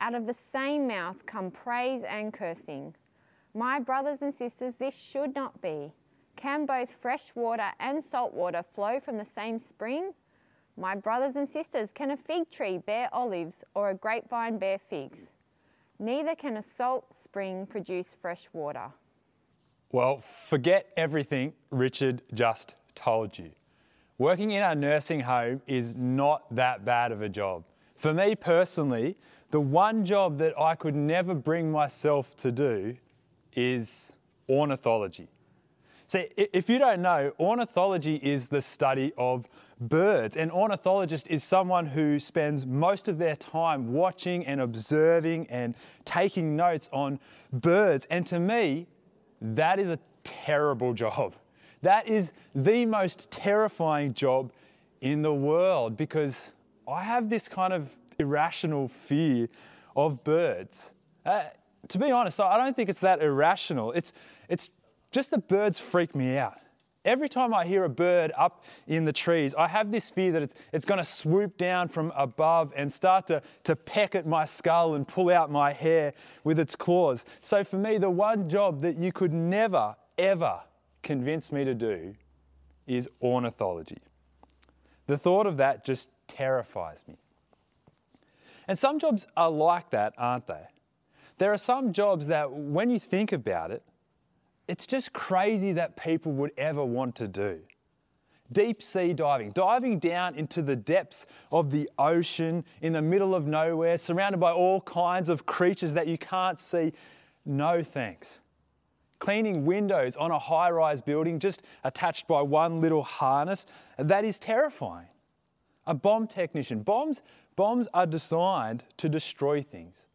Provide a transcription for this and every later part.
Out of the same mouth come praise and cursing. My brothers and sisters, this should not be. Can both fresh water and salt water flow from the same spring? My brothers and sisters, can a fig tree bear olives or a grapevine bear figs? Neither can a salt spring produce fresh water. Well, forget everything Richard just told you. Working in a nursing home is not that bad of a job. For me personally, the one job that I could never bring myself to do is ornithology. See, if you don't know, ornithology is the study of birds. An ornithologist is someone who spends most of their time watching and observing and taking notes on birds. And to me, that is a terrible job. That is the most terrifying job in the world because I have this kind of irrational fear of birds. Uh, to be honest, I don't think it's that irrational. It's, it's just the birds freak me out. Every time I hear a bird up in the trees, I have this fear that it's, it's going to swoop down from above and start to, to peck at my skull and pull out my hair with its claws. So, for me, the one job that you could never, ever convince me to do is ornithology. The thought of that just terrifies me. And some jobs are like that, aren't they? There are some jobs that, when you think about it, it's just crazy that people would ever want to do. Deep sea diving, diving down into the depths of the ocean in the middle of nowhere, surrounded by all kinds of creatures that you can't see. No thanks. Cleaning windows on a high rise building just attached by one little harness, that is terrifying. A bomb technician. Bombs Bombs are designed to destroy things.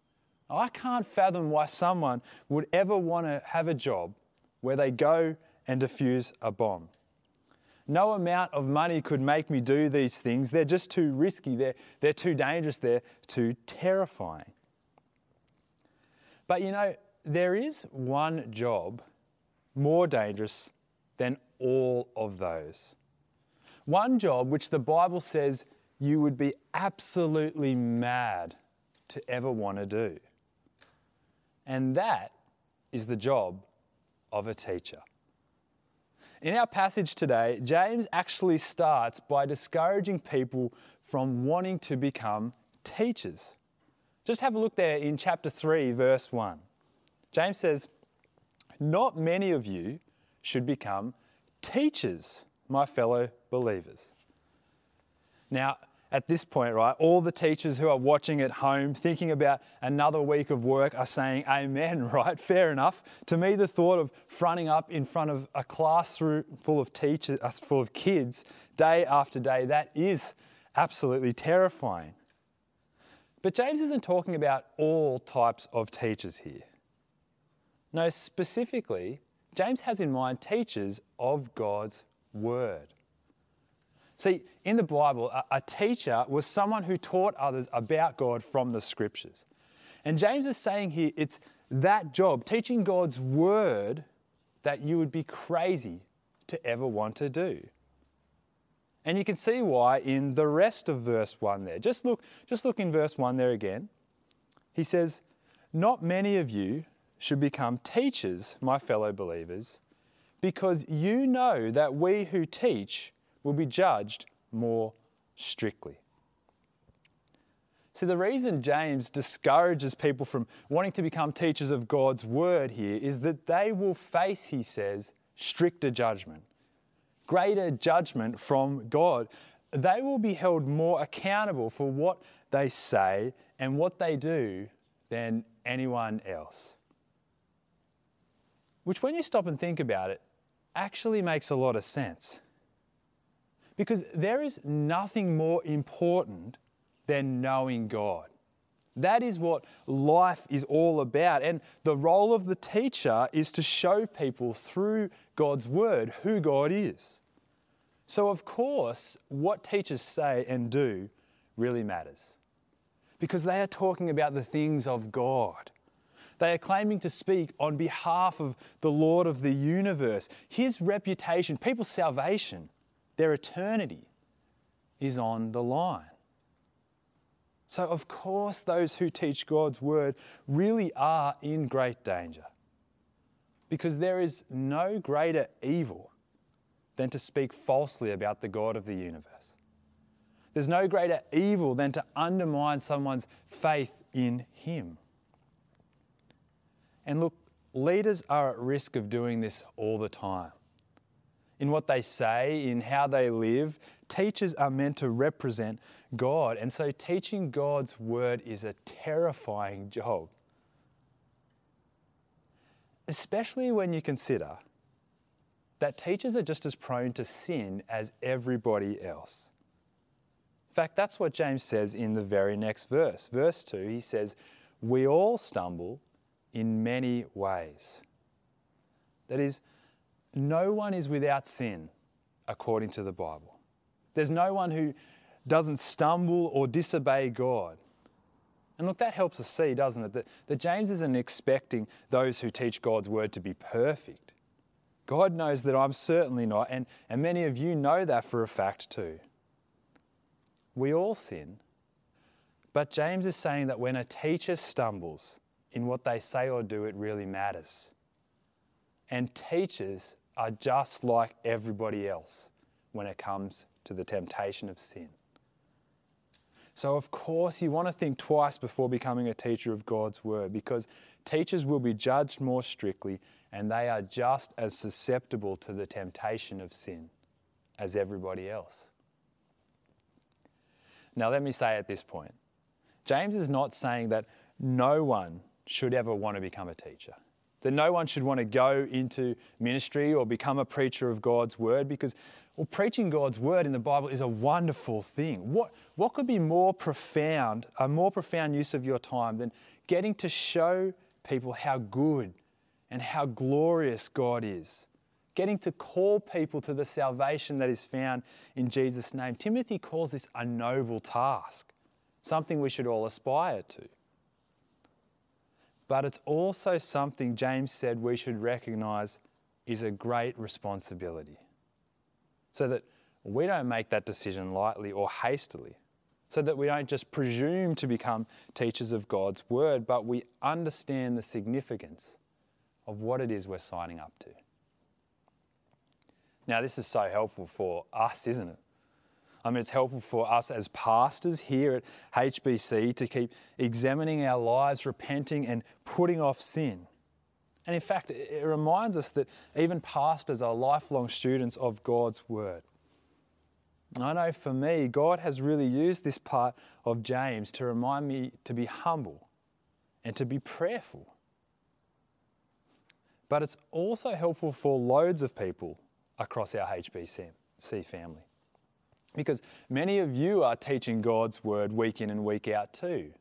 I can't fathom why someone would ever want to have a job where they go and defuse a bomb. No amount of money could make me do these things. They're just too risky, they're, they're too dangerous, they're too terrifying. But you know, there is one job more dangerous than all of those. One job which the Bible says you would be absolutely mad to ever want to do. And that is the job of a teacher. In our passage today, James actually starts by discouraging people from wanting to become teachers. Just have a look there in chapter 3, verse 1. James says, Not many of you should become teachers, my fellow believers. Now, at this point, right, all the teachers who are watching at home, thinking about another week of work, are saying amen, right? Fair enough. To me, the thought of fronting up in front of a classroom full of teachers, uh, full of kids, day after day, that is absolutely terrifying. But James isn't talking about all types of teachers here. No, specifically, James has in mind teachers of God's Word. See, in the Bible, a, a teacher was someone who taught others about God from the scriptures. And James is saying here it's that job, teaching God's word, that you would be crazy to ever want to do. And you can see why in the rest of verse 1 there. Just look, just look in verse 1 there again. He says, Not many of you should become teachers, my fellow believers, because you know that we who teach will be judged more strictly. See, the reason James discourages people from wanting to become teachers of God's word here is that they will face, he says, stricter judgment, greater judgment from God. They will be held more accountable for what they say and what they do than anyone else. Which, when you stop and think about it, actually makes a lot of sense. Because there is nothing more important than knowing God. That is what life is all about. And the role of the teacher is to show people through God's word who God is. So, of course, what teachers say and do really matters because they are talking about the things of God. They are claiming to speak on behalf of the Lord of the universe. His reputation, people's salvation, their eternity is on the line. So, of course, those who teach God's word really are in great danger. Because there is no greater evil than to speak falsely about the God of the universe. There's no greater evil than to undermine someone's faith in Him. And look, leaders are at risk of doing this all the time. In what they say, in how they live, teachers are meant to represent God. And so teaching God's word is a terrifying job. Especially when you consider that teachers are just as prone to sin as everybody else. In fact, that's what James says in the very next verse. Verse 2, he says, We all stumble in many ways. That is, no one is without sin according to the Bible. There's no one who doesn't stumble or disobey God. And look, that helps us see, doesn't it? That, that James isn't expecting those who teach God's word to be perfect. God knows that I'm certainly not, and, and many of you know that for a fact too. We all sin. But James is saying that when a teacher stumbles in what they say or do, it really matters. And teachers are just like everybody else when it comes to the temptation of sin. So, of course, you want to think twice before becoming a teacher of God's Word because teachers will be judged more strictly and they are just as susceptible to the temptation of sin as everybody else. Now, let me say at this point James is not saying that no one should ever want to become a teacher that no one should want to go into ministry or become a preacher of God's word because, well, preaching God's word in the Bible is a wonderful thing. What, what could be more profound, a more profound use of your time than getting to show people how good and how glorious God is? Getting to call people to the salvation that is found in Jesus' name. Timothy calls this a noble task, something we should all aspire to but it's also something James said we should recognize is a great responsibility. So that we don't make that decision lightly or hastily. So that we don't just presume to become teachers of God's word, but we understand the significance of what it is we're signing up to. Now, this is so helpful for us, isn't it? I mean, it's helpful for us as pastors here at HBC to keep examining our lives, repenting, and putting off sin. And in fact, it reminds us that even pastors are lifelong students of God's Word. I know for me, God has really used this part of James to remind me to be humble and to be prayerful. But it's also helpful for loads of people across our HBC family. Because many of you are teaching God's word week in and week out too.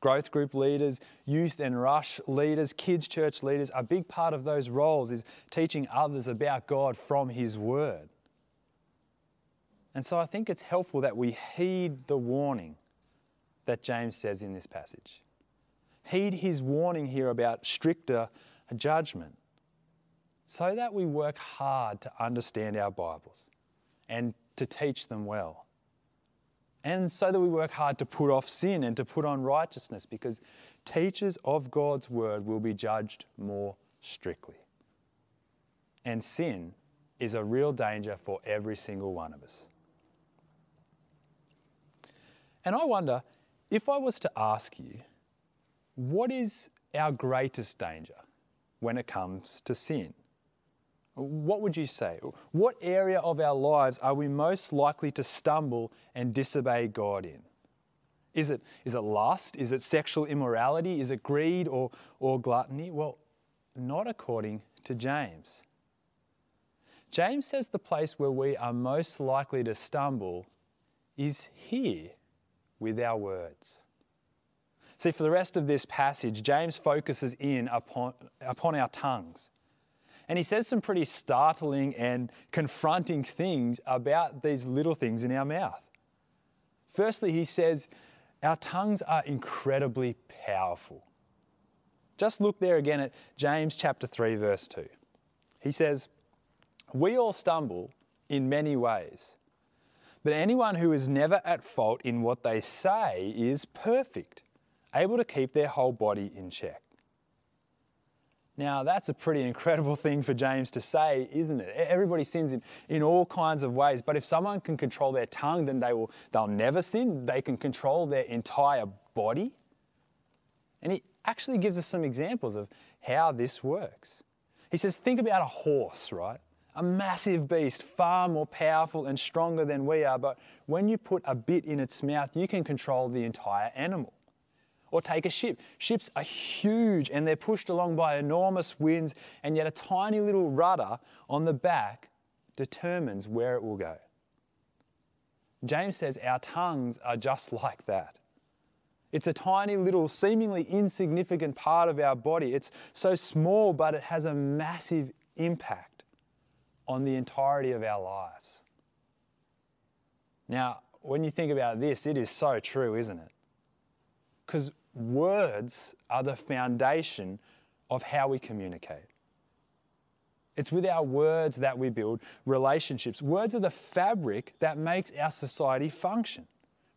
Growth group leaders, youth and rush leaders, kids' church leaders, a big part of those roles is teaching others about God from His word. And so I think it's helpful that we heed the warning that James says in this passage. Heed his warning here about stricter judgment. so that we work hard to understand our Bibles and to teach them well. And so that we work hard to put off sin and to put on righteousness, because teachers of God's word will be judged more strictly. And sin is a real danger for every single one of us. And I wonder if I was to ask you, what is our greatest danger when it comes to sin? What would you say? What area of our lives are we most likely to stumble and disobey God in? Is it, is it lust? Is it sexual immorality? Is it greed or, or gluttony? Well, not according to James. James says the place where we are most likely to stumble is here with our words. See, for the rest of this passage, James focuses in upon, upon our tongues. And he says some pretty startling and confronting things about these little things in our mouth. Firstly, he says, Our tongues are incredibly powerful. Just look there again at James chapter 3, verse 2. He says, We all stumble in many ways, but anyone who is never at fault in what they say is perfect, able to keep their whole body in check. Now, that's a pretty incredible thing for James to say, isn't it? Everybody sins in, in all kinds of ways, but if someone can control their tongue, then they will, they'll never sin. They can control their entire body. And he actually gives us some examples of how this works. He says, Think about a horse, right? A massive beast, far more powerful and stronger than we are, but when you put a bit in its mouth, you can control the entire animal. Or take a ship. Ships are huge and they're pushed along by enormous winds, and yet a tiny little rudder on the back determines where it will go. James says our tongues are just like that. It's a tiny little, seemingly insignificant part of our body. It's so small, but it has a massive impact on the entirety of our lives. Now, when you think about this, it is so true, isn't it? Because words are the foundation of how we communicate. It's with our words that we build relationships. Words are the fabric that makes our society function.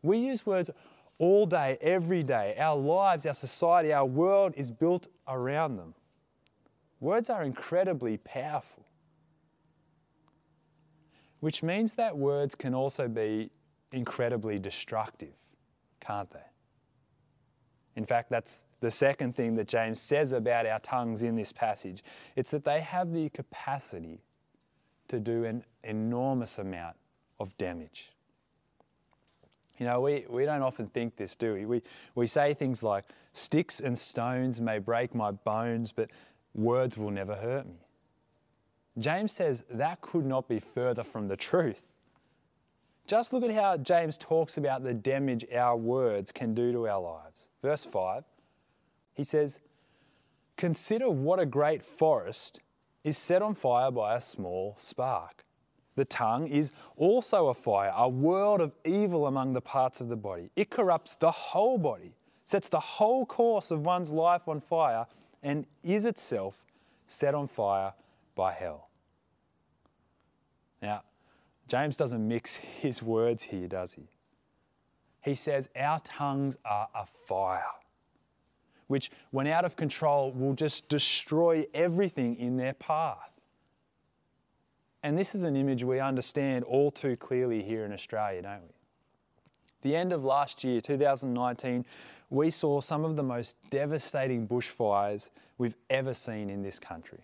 We use words all day, every day. Our lives, our society, our world is built around them. Words are incredibly powerful, which means that words can also be incredibly destructive, can't they? In fact, that's the second thing that James says about our tongues in this passage. It's that they have the capacity to do an enormous amount of damage. You know, we, we don't often think this, do we? we? We say things like, sticks and stones may break my bones, but words will never hurt me. James says that could not be further from the truth. Just look at how James talks about the damage our words can do to our lives. Verse 5, he says, Consider what a great forest is set on fire by a small spark. The tongue is also a fire, a world of evil among the parts of the body. It corrupts the whole body, sets the whole course of one's life on fire, and is itself set on fire by hell. Now, James doesn't mix his words here, does he? He says, Our tongues are a fire, which, when out of control, will just destroy everything in their path. And this is an image we understand all too clearly here in Australia, don't we? The end of last year, 2019, we saw some of the most devastating bushfires we've ever seen in this country.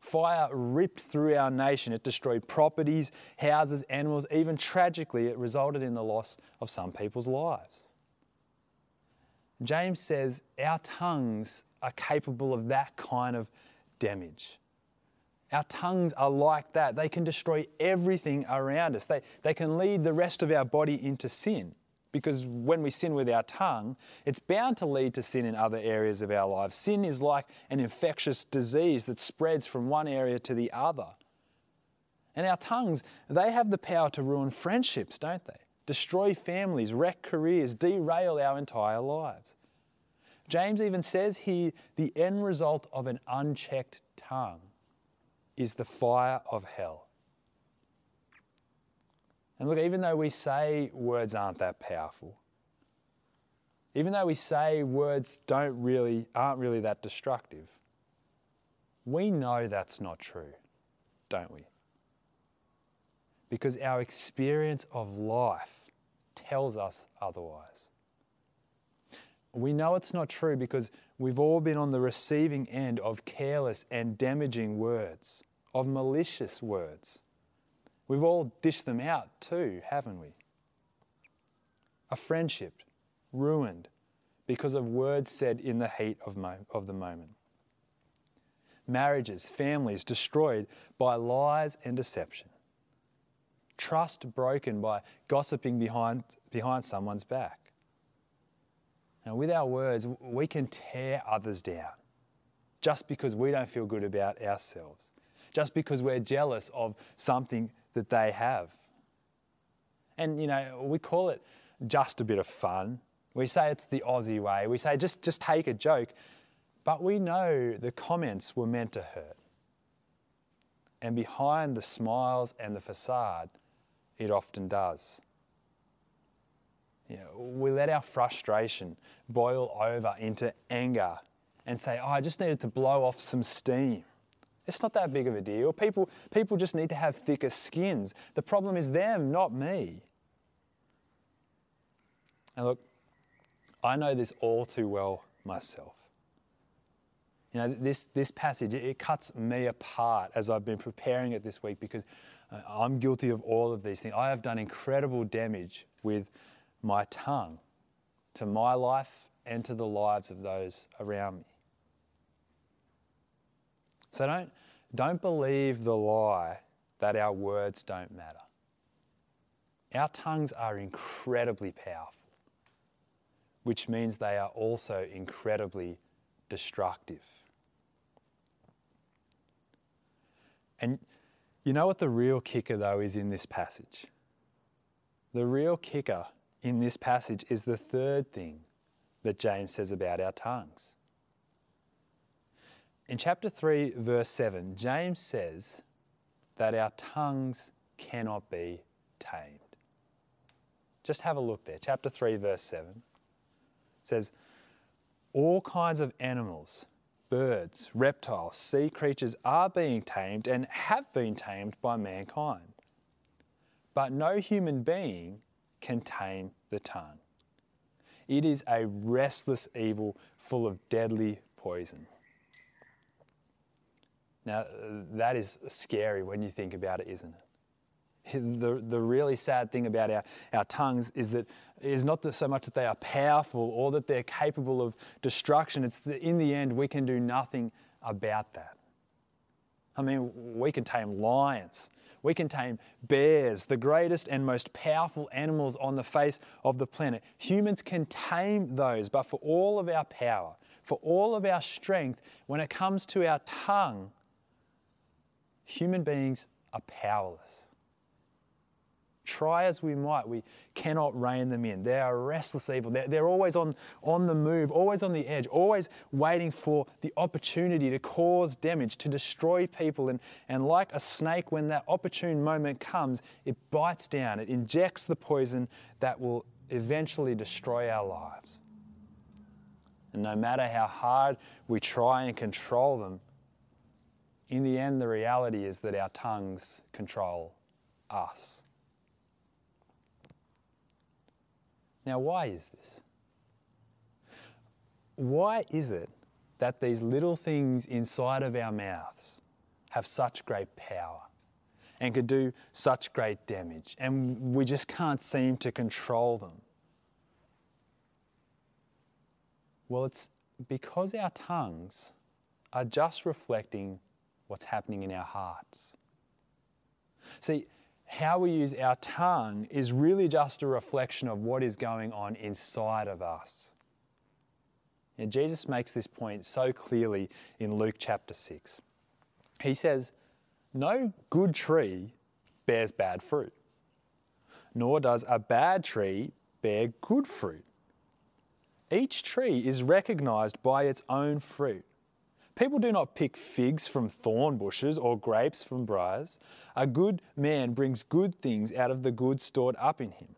Fire ripped through our nation. It destroyed properties, houses, animals. Even tragically, it resulted in the loss of some people's lives. James says our tongues are capable of that kind of damage. Our tongues are like that. They can destroy everything around us, they, they can lead the rest of our body into sin because when we sin with our tongue, it's bound to lead to sin in other areas of our lives. Sin is like an infectious disease that spreads from one area to the other. And our tongues, they have the power to ruin friendships, don't they? Destroy families, wreck careers, derail our entire lives. James even says here the end result of an unchecked tongue is the fire of hell. And look, even though we say words aren't that powerful, even though we say words don't really aren't really that destructive, we know that's not true, don't we? Because our experience of life tells us otherwise. We know it's not true because we've all been on the receiving end of careless and damaging words, of malicious words. We've all dished them out too, haven't we? A friendship ruined because of words said in the heat of, mo- of the moment. Marriages, families destroyed by lies and deception. Trust broken by gossiping behind, behind someone's back. And with our words, we can tear others down just because we don't feel good about ourselves, just because we're jealous of something that they have. And, you know, we call it just a bit of fun. We say it's the Aussie way. We say just, just take a joke. But we know the comments were meant to hurt. And behind the smiles and the facade, it often does. You know, we let our frustration boil over into anger and say, oh, I just needed to blow off some steam. It's not that big of a deal. People, people just need to have thicker skins. The problem is them, not me. And look, I know this all too well myself. You know, this, this passage, it cuts me apart as I've been preparing it this week because uh, I'm guilty of all of these things. I have done incredible damage with my tongue to my life and to the lives of those around me. So don't, don't believe the lie that our words don't matter. Our tongues are incredibly powerful which means they are also incredibly destructive. And you know what the real kicker, though, is in this passage? The real kicker in this passage is the third thing that James says about our tongues. In chapter 3, verse 7, James says that our tongues cannot be tamed. Just have a look there. Chapter 3, verse 7 says, All kinds of animals, birds, reptiles, sea creatures are being tamed and have been tamed by mankind. But no human being can tame the tongue. It is a restless evil full of deadly poison. Now, that is scary when you think about it, isn't it? the, the really sad thing about our, our tongues is that it is not so much that they are powerful or that they're capable of destruction. It's that in the end, we can do nothing about that. I mean, we can tame lions. We can tame bears, the greatest and most powerful animals on the face of the planet. Humans can tame those, but for all of our power, for all of our strength, when it comes to our tongue, human beings are powerless. Try as we might, we cannot rein them in. They are restless evil. They're, they're always on, on the move, always on the edge, always waiting for the opportunity to cause damage, to destroy people. And, and like a snake, when that opportune moment comes, it bites down, it injects the poison that will eventually destroy our lives. And no matter how hard we try and control them, in the end, the reality is that our tongues control us. Now, why is this? Why is it that these little things inside of our mouths have such great power and could do such great damage, and we just can't seem to control them? Well, it's because our tongues are just reflecting what's happening in our hearts. See, how we use our tongue is really just a reflection of what is going on inside of us. And Jesus makes this point so clearly in Luke chapter 6. He says, No good tree bears bad fruit, nor does a bad tree bear good fruit. Each tree is recognized by its own fruit. People do not pick figs from thorn bushes or grapes from briars. A good man brings good things out of the good stored up in him.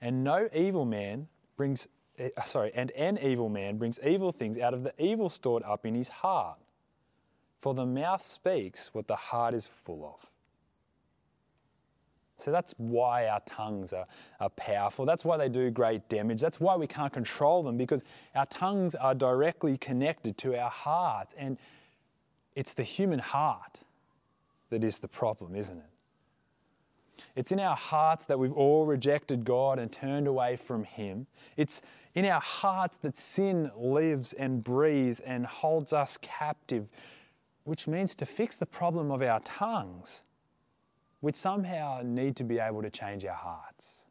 And no evil man brings, eh, sorry, and an evil man brings evil things out of the evil stored up in his heart. For the mouth speaks what the heart is full of. So that's why our tongues are, are powerful. That's why they do great damage. That's why we can't control them because our tongues are directly connected to our hearts. And it's the human heart that is the problem, isn't it? It's in our hearts that we've all rejected God and turned away from Him. It's in our hearts that sin lives and breathes and holds us captive, which means to fix the problem of our tongues we somehow need to be able to change our hearts.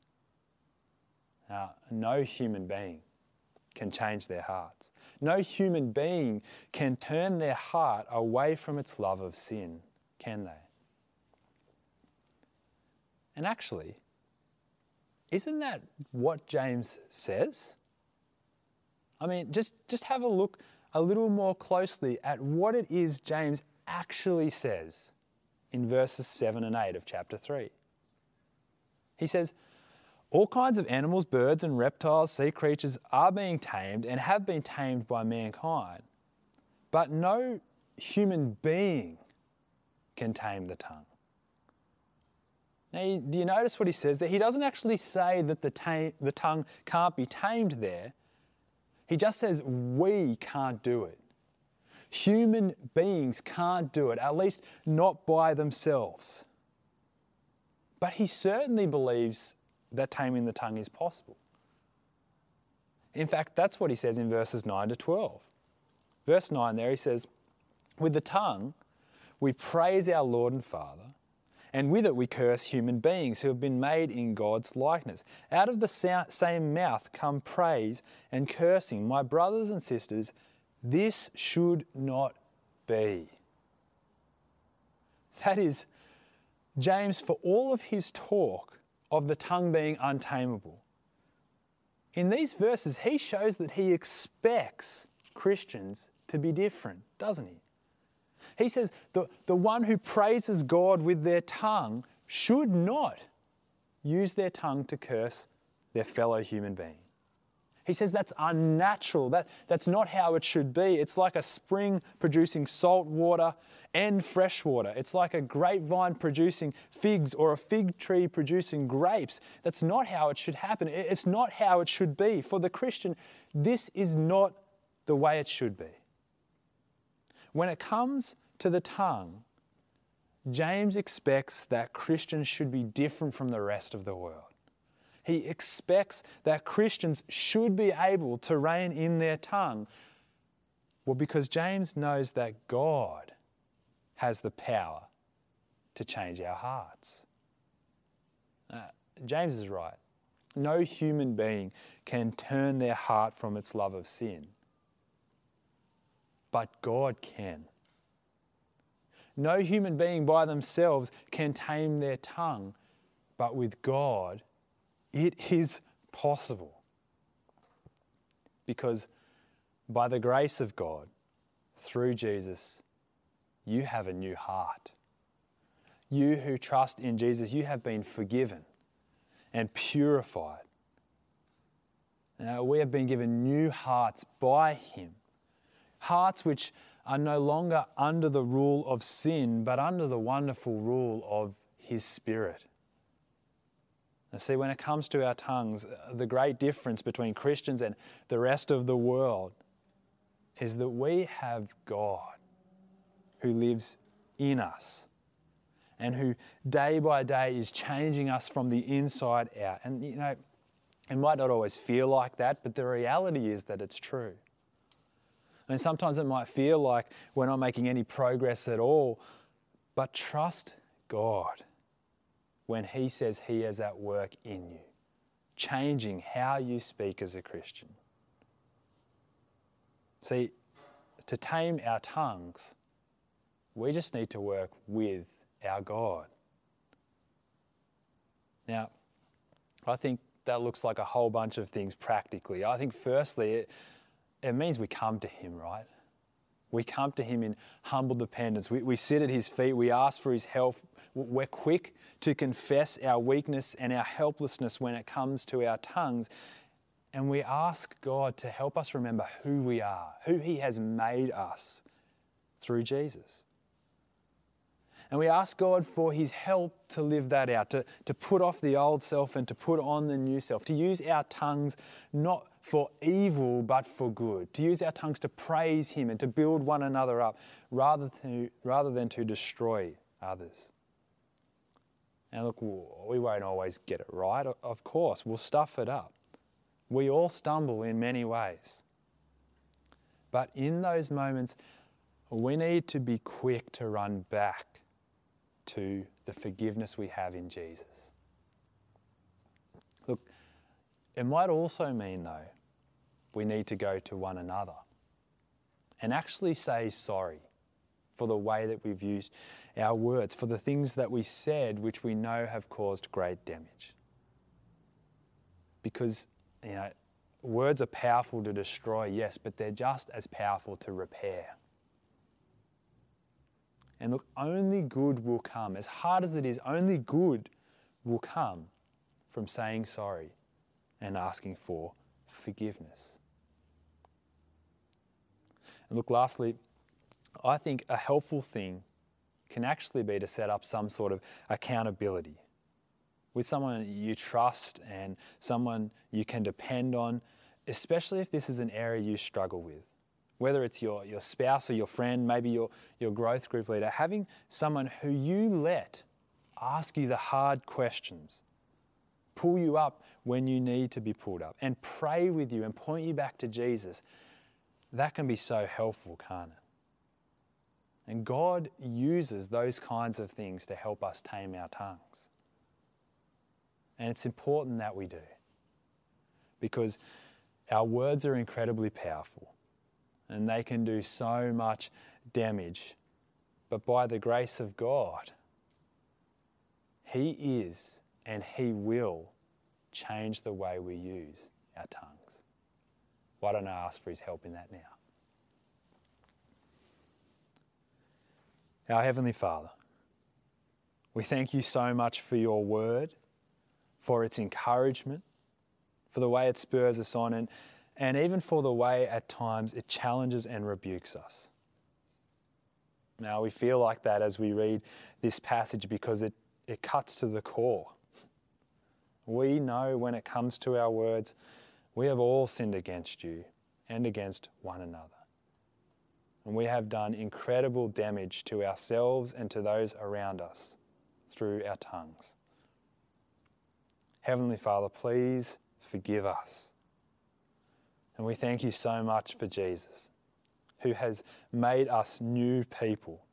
Now, no human being can change their hearts. No human being can turn their heart away from its love of sin, can they? And actually, isn't that what James says? I mean, just, just have a look a little more closely at what it is James actually says in verses 7 and 8 of chapter 3. He says, All kinds of animals, birds, and reptiles, sea creatures are being tamed and have been tamed by mankind, but no human being can tame the tongue. Now, do you notice what he says there? He doesn't actually say that the, tame, the tongue can't be tamed there. He just says we can't do it. Human beings can't do it, at least not by themselves. But he certainly believes that taming the tongue is possible. In fact, that's what he says in verses 9 to 12. Verse 9 there, he says, With the tongue we praise our Lord and Father, and with it we curse human beings who have been made in God's likeness. Out of the same mouth come praise and cursing. My brothers and sisters, this should not be. That is, James, for all of his talk of the tongue being untamable, in these verses, he shows that he expects Christians to be different, doesn't he? He says the, the one who praises God with their tongue should not use their tongue to curse their fellow human being. He says that's unnatural. That, that's not how it should be. It's like a spring producing salt water and fresh water. It's like a grapevine producing figs or a fig tree producing grapes. That's not how it should happen. It's not how it should be. For the Christian, this is not the way it should be. When it comes to the tongue, James expects that Christians should be different from the rest of the world. He expects that Christians should be able to rein in their tongue. Well, because James knows that God has the power to change our hearts. Uh, James is right. No human being can turn their heart from its love of sin. But God can. No human being by themselves can tame their tongue, but with God, it is possible. Because by the grace of God, through Jesus, you have a new heart. You who trust in Jesus, you have been forgiven and purified. Now, we have been given new hearts by Him, hearts which are no longer under the rule of sin, but under the wonderful rule of His Spirit. And see, when it comes to our tongues, uh, the great difference between Christians and the rest of the world is that we have God who lives in us and who day by day is changing us from the inside out. And you know, it might not always feel like that, but the reality is that it's true. I mean, sometimes it might feel like we're not making any progress at all, but trust God when He says He is at work in you, changing how you speak as a Christian. See, to tame our tongues, we just need to work with our God. Now, I think that looks like a whole bunch of things practically. I think, firstly, it, it means we come to Him, right? We come to Him in humble dependence. We, we sit at His feet. We ask for His help. We're quick to confess our weakness and our helplessness when it comes to our tongues. And we ask God to help us remember who we are, who He has made us through Jesus. And we ask God for His help to live that out, to, to put off the old self and to put on the new self, to use our tongues not for evil but for good, to use our tongues to praise Him and to build one another up rather, to, rather than to destroy others. Now, look, we won't always get it right, of course, we'll stuff it up. We all stumble in many ways. But in those moments, we need to be quick to run back to the forgiveness we have in Jesus. Look, it might also mean, though, we need to go to one another and actually say sorry for the way that we've used our words, for the things that we said which we know have caused great damage. Because, you know, words are powerful to destroy, yes, but they're just as powerful to repair. And look, only good will come. As hard as it is, only good will come from saying sorry and asking for forgiveness. And look, lastly, I think a helpful thing can actually be to set up some sort of accountability with someone you trust and someone you can depend on, especially if this is an area you struggle with whether it's your, your spouse or your friend, maybe your, your growth group leader, having someone who you let ask you the hard questions, pull you up when you need to be pulled up, and pray with you and point you back to Jesus, that can be so helpful, can't it? And God uses those kinds of things to help us tame our tongues. And it's important that we do because our words are incredibly powerful and they can do so much damage. But by the grace of God, He is and He will change the way we use our tongues. Why don't I ask for His help in that now? Our Heavenly Father, we thank you so much for your word, for its encouragement, for the way it spurs us on, and and even for the way at times it challenges and rebukes us. Now, we feel like that as we read this passage because it, it cuts to the core. We know when it comes to our words, we have all sinned against you and against one another. And we have done incredible damage to ourselves and to those around us through our tongues. Heavenly Father, please forgive us. And we thank you so much for Jesus, who has made us new people,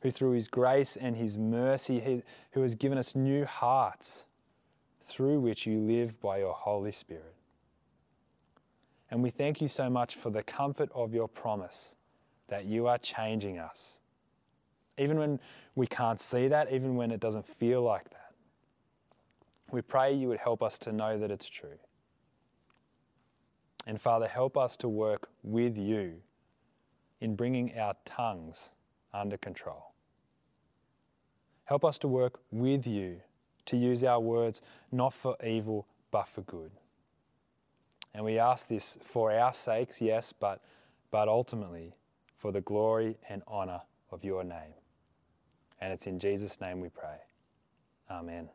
who through his grace and his mercy, who has given us new hearts through which you live by your Holy Spirit. And we thank you so much for the comfort of your promise that you are changing us. Even when we can't see that, even when it doesn't feel like that. We pray you would help us to know that it's true. And Father, help us to work with you in bringing our tongues under control. Help us to work with you to use our words not for evil but for good. And we ask this for our sakes, yes, but, but ultimately for the glory and honour of your name. And it's in Jesus' name we pray. Amen.